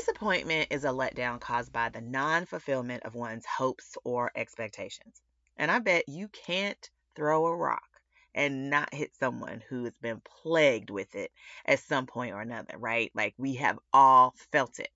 Disappointment is a letdown caused by the non fulfillment of one's hopes or expectations. And I bet you can't throw a rock and not hit someone who has been plagued with it at some point or another, right? Like we have all felt it.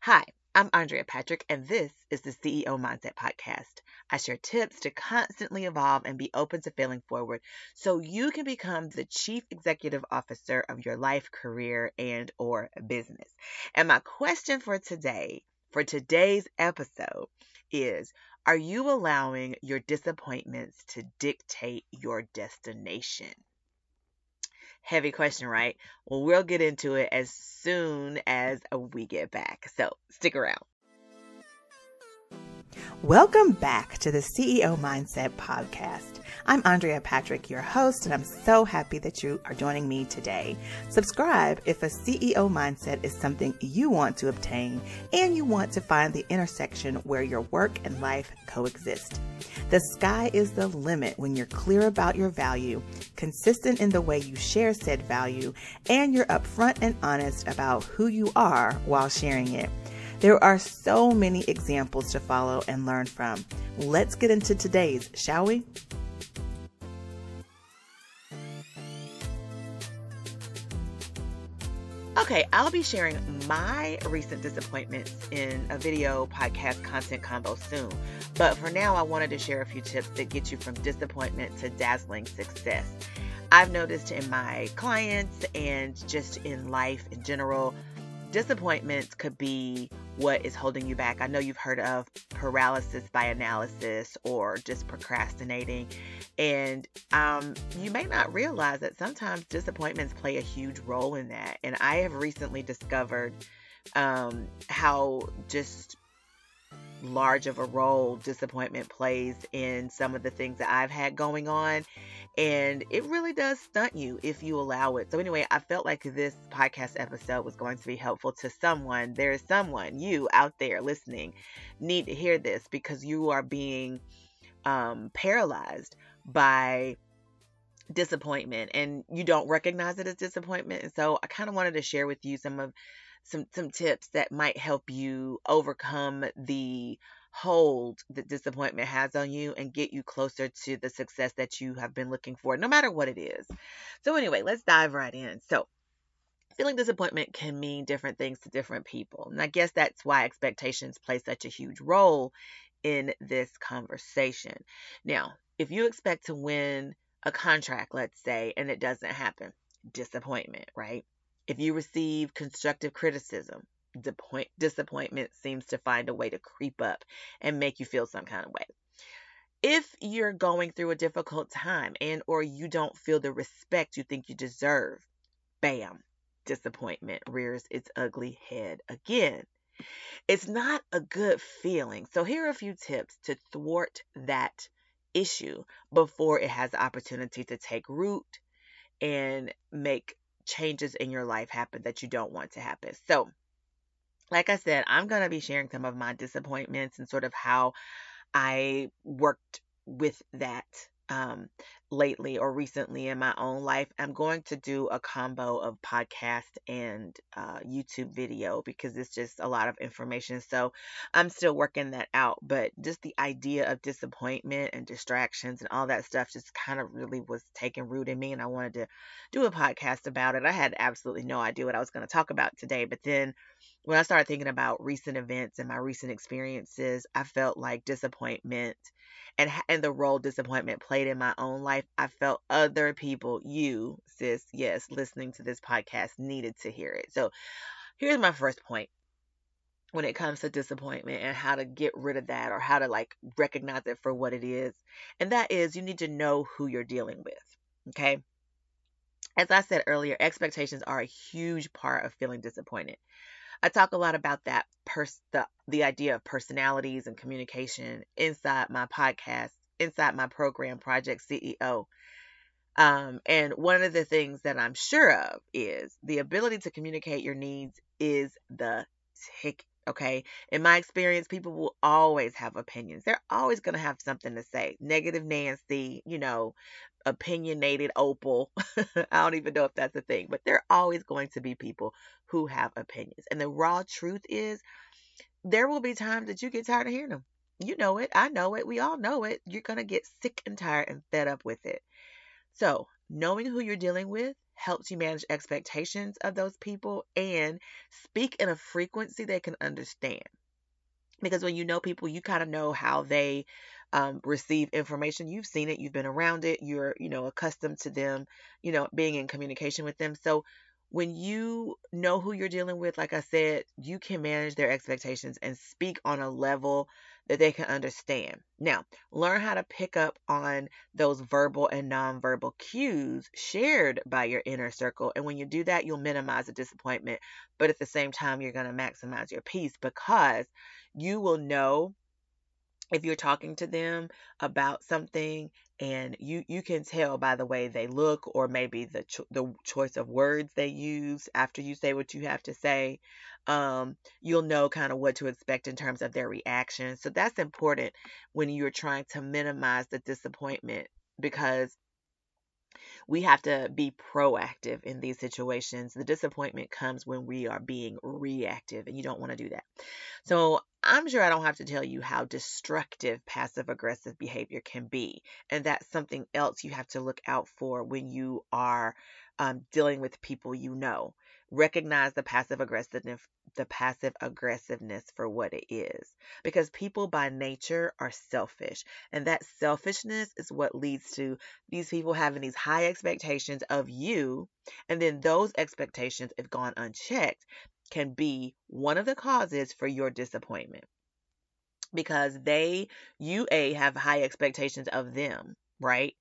Hi, I'm Andrea Patrick, and this is the CEO Mindset Podcast. I share tips to constantly evolve and be open to failing forward so you can become the chief executive officer of your life, career, and or business. And my question for today, for today's episode is are you allowing your disappointments to dictate your destination? Heavy question, right? Well, we'll get into it as soon as we get back. So stick around. Welcome back to the CEO Mindset Podcast. I'm Andrea Patrick, your host, and I'm so happy that you are joining me today. Subscribe if a CEO mindset is something you want to obtain and you want to find the intersection where your work and life coexist. The sky is the limit when you're clear about your value, consistent in the way you share said value, and you're upfront and honest about who you are while sharing it. There are so many examples to follow and learn from. Let's get into today's, shall we? Okay, I'll be sharing my recent disappointments in a video podcast content combo soon. But for now, I wanted to share a few tips that get you from disappointment to dazzling success. I've noticed in my clients and just in life in general, disappointments could be what is holding you back. I know you've heard of paralysis by analysis or just procrastinating. And um, you may not realize that sometimes disappointments play a huge role in that. And I have recently discovered um, how just large of a role disappointment plays in some of the things that I've had going on. And it really does stunt you if you allow it. So, anyway, I felt like this podcast episode was going to be helpful to someone. There is someone, you out there listening, need to hear this because you are being um, paralyzed by disappointment and you don't recognize it as disappointment. And so, I kind of wanted to share with you some of some some tips that might help you overcome the hold that disappointment has on you and get you closer to the success that you have been looking for, no matter what it is. So, anyway, let's dive right in. So, feeling disappointment can mean different things to different people. And I guess that's why expectations play such a huge role in this conversation. Now, if you expect to win a contract, let's say, and it doesn't happen, disappointment, right? If you receive constructive criticism, disappointment seems to find a way to creep up and make you feel some kind of way. If you're going through a difficult time and or you don't feel the respect you think you deserve, bam, disappointment rears its ugly head again. It's not a good feeling. So here are a few tips to thwart that issue before it has the opportunity to take root and make changes in your life happen that you don't want to happen. So, like I said, I'm going to be sharing some of my disappointments and sort of how I worked with that um, lately or recently in my own life. I'm going to do a combo of podcast and uh, YouTube video because it's just a lot of information. So I'm still working that out. But just the idea of disappointment and distractions and all that stuff just kind of really was taking root in me. And I wanted to do a podcast about it. I had absolutely no idea what I was going to talk about today. But then when I started thinking about recent events and my recent experiences, I felt like disappointment and and the role disappointment played in my own life. I felt other people, you, sis, yes, listening to this podcast needed to hear it. So, here's my first point when it comes to disappointment and how to get rid of that or how to like recognize it for what it is. And that is you need to know who you're dealing with. Okay? As I said earlier, expectations are a huge part of feeling disappointed. I talk a lot about that pers- the, the idea of personalities and communication inside my podcast, inside my program, Project CEO. Um, and one of the things that I'm sure of is the ability to communicate your needs is the ticket. Okay. In my experience, people will always have opinions. They're always going to have something to say. Negative Nancy, you know, opinionated opal. I don't even know if that's a thing, but there are always going to be people who have opinions. And the raw truth is, there will be times that you get tired of hearing them. You know it. I know it. We all know it. You're going to get sick and tired and fed up with it. So, knowing who you're dealing with helps you manage expectations of those people and speak in a frequency they can understand. Because when you know people, you kind of know how they um, receive information. You've seen it, you've been around it, you're, you know, accustomed to them, you know, being in communication with them. So when you know who you're dealing with, like I said, you can manage their expectations and speak on a level that they can understand. Now, learn how to pick up on those verbal and nonverbal cues shared by your inner circle. And when you do that, you'll minimize the disappointment, but at the same time, you're going to maximize your peace because you will know if you're talking to them about something and you you can tell by the way they look or maybe the cho- the choice of words they use after you say what you have to say um, you'll know kind of what to expect in terms of their reaction. So that's important when you're trying to minimize the disappointment because we have to be proactive in these situations. The disappointment comes when we are being reactive, and you don't want to do that. So, I'm sure I don't have to tell you how destructive passive aggressive behavior can be. And that's something else you have to look out for when you are um, dealing with people you know recognize the passive aggressiveness the passive aggressiveness for what it is because people by nature are selfish and that selfishness is what leads to these people having these high expectations of you and then those expectations if gone unchecked can be one of the causes for your disappointment. Because they you a have high expectations of them right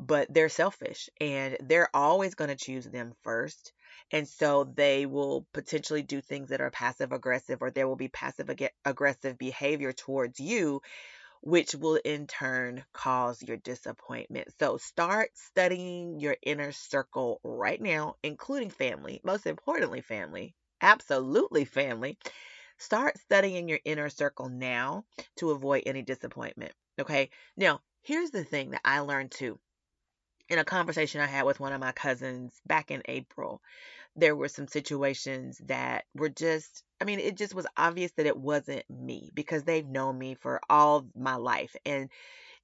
but they're selfish and they're always going to choose them first and so they will potentially do things that are passive aggressive, or there will be passive ag- aggressive behavior towards you, which will in turn cause your disappointment. So start studying your inner circle right now, including family, most importantly, family, absolutely family. Start studying your inner circle now to avoid any disappointment. Okay. Now, here's the thing that I learned too in a conversation I had with one of my cousins back in April there were some situations that were just I mean, it just was obvious that it wasn't me because they've known me for all my life. And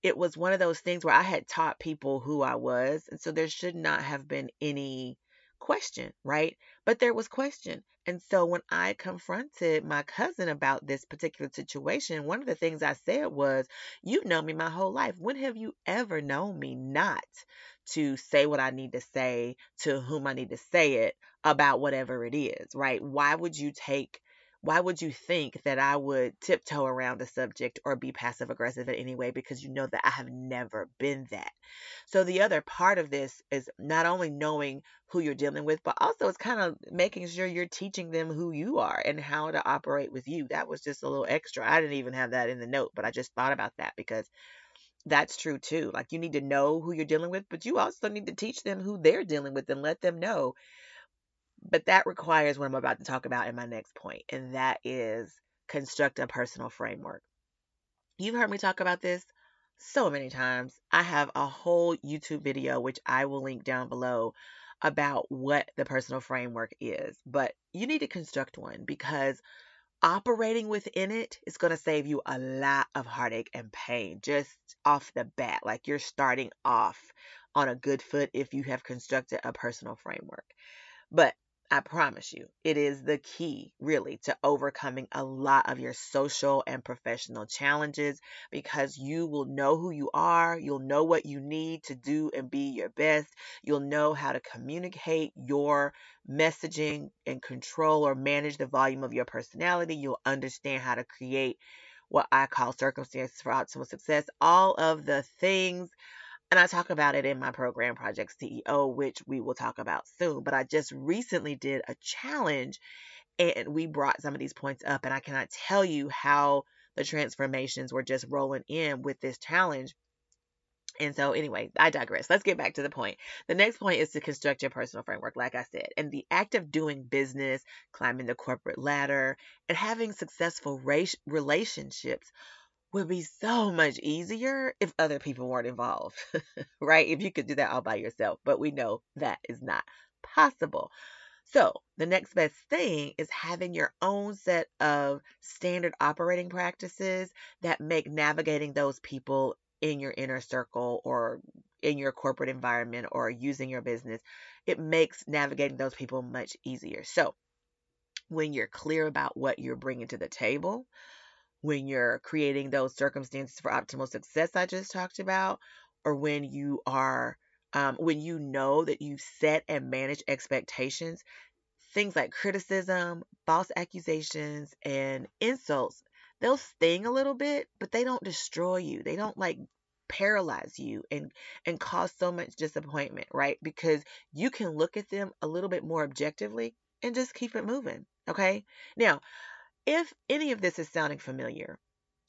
it was one of those things where I had taught people who I was. And so there should not have been any question, right? But there was question. And so when I confronted my cousin about this particular situation, one of the things I said was, You've known me my whole life. When have you ever known me not to say what I need to say to whom I need to say it about whatever it is, right? Why would you take why would you think that I would tiptoe around the subject or be passive aggressive in any way because you know that I have never been that. So the other part of this is not only knowing who you're dealing with, but also it's kind of making sure you're teaching them who you are and how to operate with you. That was just a little extra. I didn't even have that in the note, but I just thought about that because that's true too. Like you need to know who you're dealing with, but you also need to teach them who they're dealing with and let them know. But that requires what I'm about to talk about in my next point, and that is construct a personal framework. You've heard me talk about this so many times. I have a whole YouTube video, which I will link down below, about what the personal framework is. But you need to construct one because operating within it is going to save you a lot of heartache and pain just off the bat. Like you're starting off on a good foot if you have constructed a personal framework. But I promise you, it is the key, really, to overcoming a lot of your social and professional challenges because you will know who you are. You'll know what you need to do and be your best. You'll know how to communicate your messaging and control or manage the volume of your personality. You'll understand how to create what I call circumstances for optimal success. All of the things and I talk about it in my program, Project CEO, which we will talk about soon. But I just recently did a challenge and we brought some of these points up. And I cannot tell you how the transformations were just rolling in with this challenge. And so, anyway, I digress. Let's get back to the point. The next point is to construct your personal framework, like I said. And the act of doing business, climbing the corporate ladder, and having successful relationships would be so much easier if other people weren't involved, right? If you could do that all by yourself, but we know that is not possible. So, the next best thing is having your own set of standard operating practices that make navigating those people in your inner circle or in your corporate environment or using your business, it makes navigating those people much easier. So, when you're clear about what you're bringing to the table, when you're creating those circumstances for optimal success I just talked about, or when you are um, when you know that you've set and manage expectations, things like criticism, false accusations, and insults, they'll sting a little bit, but they don't destroy you. They don't like paralyze you and and cause so much disappointment, right? Because you can look at them a little bit more objectively and just keep it moving, okay? Now, if any of this is sounding familiar,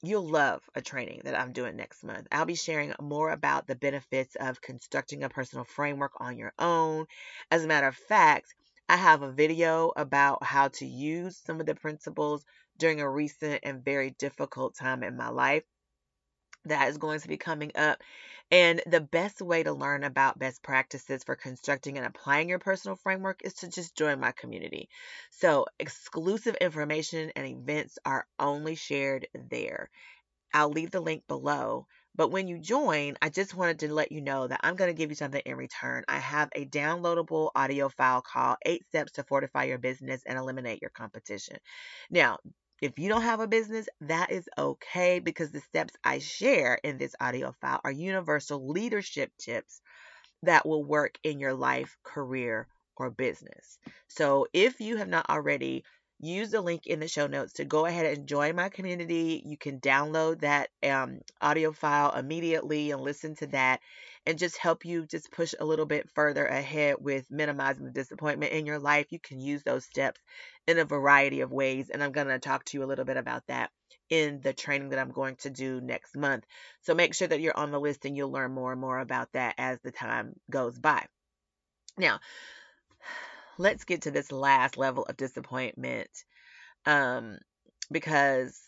you'll love a training that I'm doing next month. I'll be sharing more about the benefits of constructing a personal framework on your own. As a matter of fact, I have a video about how to use some of the principles during a recent and very difficult time in my life that is going to be coming up. And the best way to learn about best practices for constructing and applying your personal framework is to just join my community. So, exclusive information and events are only shared there. I'll leave the link below. But when you join, I just wanted to let you know that I'm going to give you something in return. I have a downloadable audio file called Eight Steps to Fortify Your Business and Eliminate Your Competition. Now, if you don't have a business, that is okay because the steps I share in this audio file are universal leadership tips that will work in your life, career, or business. So if you have not already, use the link in the show notes to go ahead and join my community. You can download that um, audio file immediately and listen to that and just help you just push a little bit further ahead with minimizing the disappointment in your life. You can use those steps in a variety of ways. And I'm going to talk to you a little bit about that in the training that I'm going to do next month. So make sure that you're on the list and you'll learn more and more about that as the time goes by. Now, let's get to this last level of disappointment um, because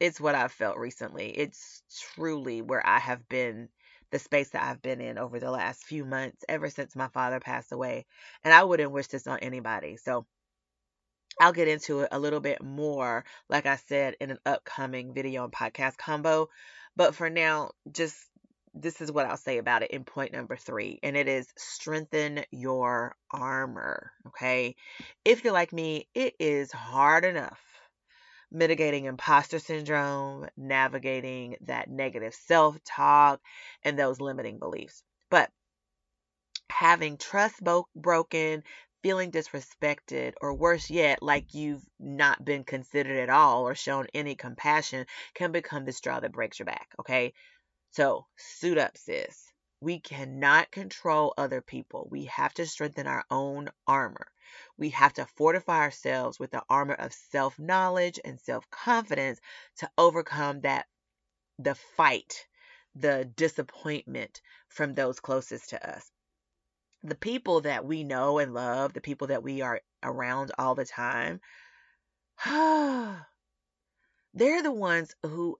it's what I've felt recently. It's truly where I have been the space that I've been in over the last few months, ever since my father passed away. And I wouldn't wish this on anybody. So I'll get into it a little bit more, like I said, in an upcoming video and podcast combo. But for now, just this is what I'll say about it in point number three, and it is strengthen your armor. Okay. If you're like me, it is hard enough mitigating imposter syndrome, navigating that negative self talk, and those limiting beliefs. But having trust bo- broken, feeling disrespected, or worse yet, like you've not been considered at all or shown any compassion can become the straw that breaks your back. Okay. So suit up, sis. We cannot control other people. We have to strengthen our own armor. We have to fortify ourselves with the armor of self knowledge and self confidence to overcome that, the fight, the disappointment from those closest to us. The people that we know and love, the people that we are around all the time, they're the ones who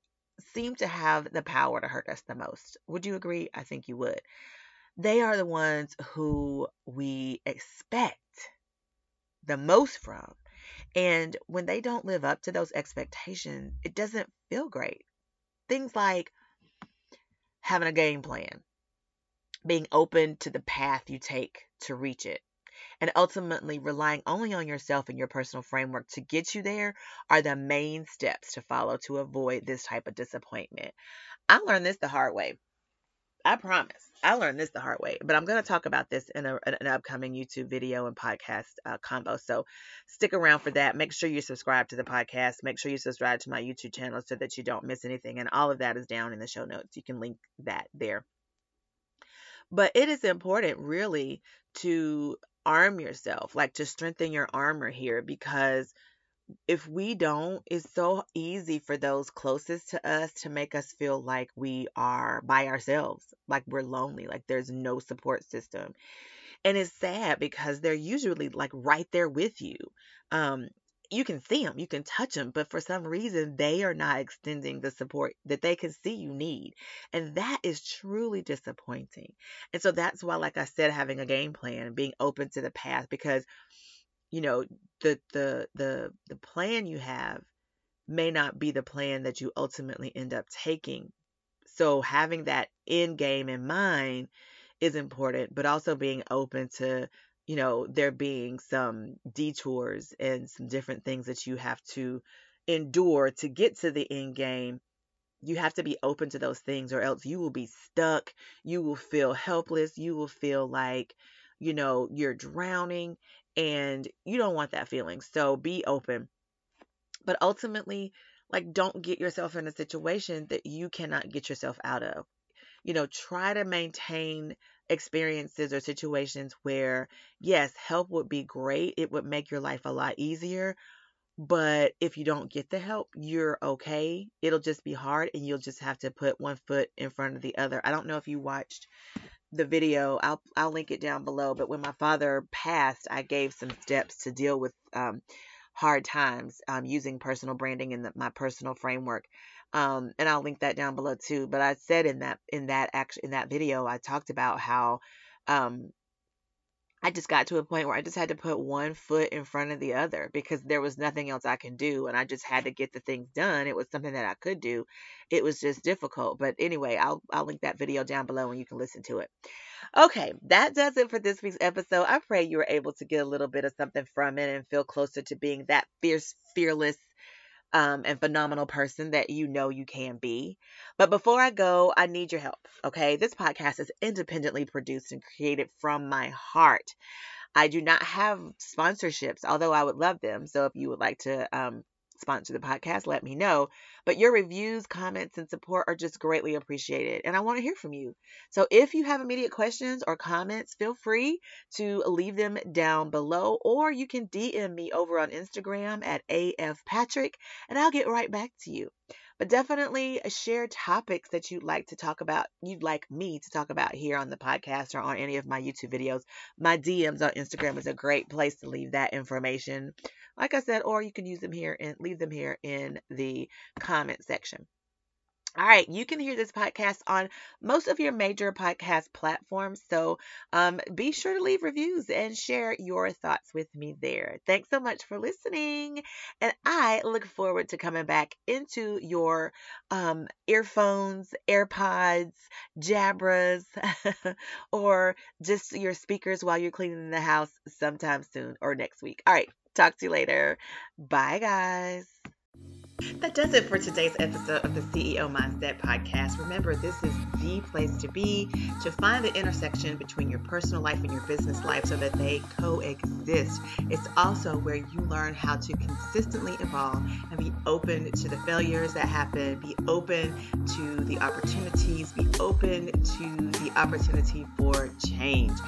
seem to have the power to hurt us the most. Would you agree? I think you would. They are the ones who we expect the most from. And when they don't live up to those expectations, it doesn't feel great. Things like having a game plan, being open to the path you take to reach it, and ultimately relying only on yourself and your personal framework to get you there are the main steps to follow to avoid this type of disappointment. I learned this the hard way. I promise. I learned this the hard way, but I'm going to talk about this in a, an upcoming YouTube video and podcast uh, combo. So stick around for that. Make sure you subscribe to the podcast. Make sure you subscribe to my YouTube channel so that you don't miss anything. And all of that is down in the show notes. You can link that there. But it is important, really, to arm yourself, like to strengthen your armor here because if we don't, it's so easy for those closest to us to make us feel like we are by ourselves, like we're lonely, like there's no support system. And it's sad because they're usually like right there with you. Um, you can see them, you can touch them, but for some reason they are not extending the support that they can see you need. And that is truly disappointing. And so that's why, like I said, having a game plan, and being open to the path, because you know, the the the the plan you have may not be the plan that you ultimately end up taking. So having that end game in mind is important, but also being open to you know, there being some detours and some different things that you have to endure to get to the end game. You have to be open to those things, or else you will be stuck. You will feel helpless. You will feel like, you know, you're drowning, and you don't want that feeling. So be open. But ultimately, like, don't get yourself in a situation that you cannot get yourself out of. You know, try to maintain experiences or situations where, yes, help would be great. It would make your life a lot easier. But if you don't get the help, you're okay. It'll just be hard and you'll just have to put one foot in front of the other. I don't know if you watched the video. I'll I'll link it down below, but when my father passed, I gave some steps to deal with um, hard times um, using personal branding in the, my personal framework um, and I'll link that down below too. But I said in that in that act in that video, I talked about how um, I just got to a point where I just had to put one foot in front of the other because there was nothing else I can do, and I just had to get the things done. It was something that I could do. It was just difficult, but anyway, I'll I'll link that video down below and you can listen to it. Okay, that does it for this week's episode. I pray you were able to get a little bit of something from it and feel closer to being that fierce, fearless um, and phenomenal person that you know you can be. But before I go, I need your help. Okay. This podcast is independently produced and created from my heart. I do not have sponsorships, although I would love them. So if you would like to um, sponsor the podcast, let me know. But your reviews, comments, and support are just greatly appreciated. And I want to hear from you. So if you have immediate questions or comments, feel free to leave them down below, or you can DM me over on Instagram at AFPatrick, and I'll get right back to you. But definitely uh, share topics that you'd like to talk about, you'd like me to talk about here on the podcast or on any of my YouTube videos. My DMs on Instagram is a great place to leave that information like I said, or you can use them here and leave them here in the comment section. All right, you can hear this podcast on most of your major podcast platforms. So um, be sure to leave reviews and share your thoughts with me there. Thanks so much for listening. And I look forward to coming back into your um, earphones, AirPods, Jabras, or just your speakers while you're cleaning the house sometime soon or next week. All right, talk to you later. Bye, guys. That does it for today's episode of the CEO Mindset Podcast. Remember, this is the place to be to find the intersection between your personal life and your business life so that they coexist. It's also where you learn how to consistently evolve and be open to the failures that happen, be open to the opportunities, be open to the opportunity for change.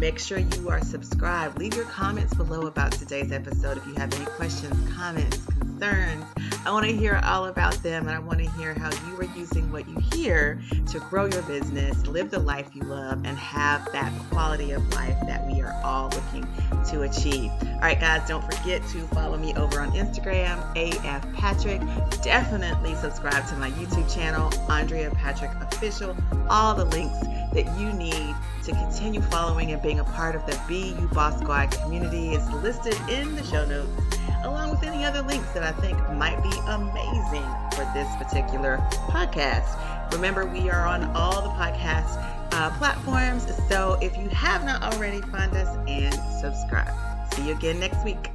Make sure you are subscribed. Leave your comments below about today's episode if you have any questions, comments, concerns. I want to hear all about them and I want to hear how you are using what you hear to grow your business, live the life you love, and have that quality of life that we are all looking to achieve. All right, guys, don't forget to follow me over on Instagram, AF Patrick. Definitely subscribe to my YouTube channel, Andrea Patrick Official. All the links that you need to continue following and being a part of the You Boss Squad community is listed in the show notes, along with any other links that I think might be amazing for this particular podcast. Remember, we are on all the podcast uh, platforms, so if you have not already, find us and subscribe. See you again next week.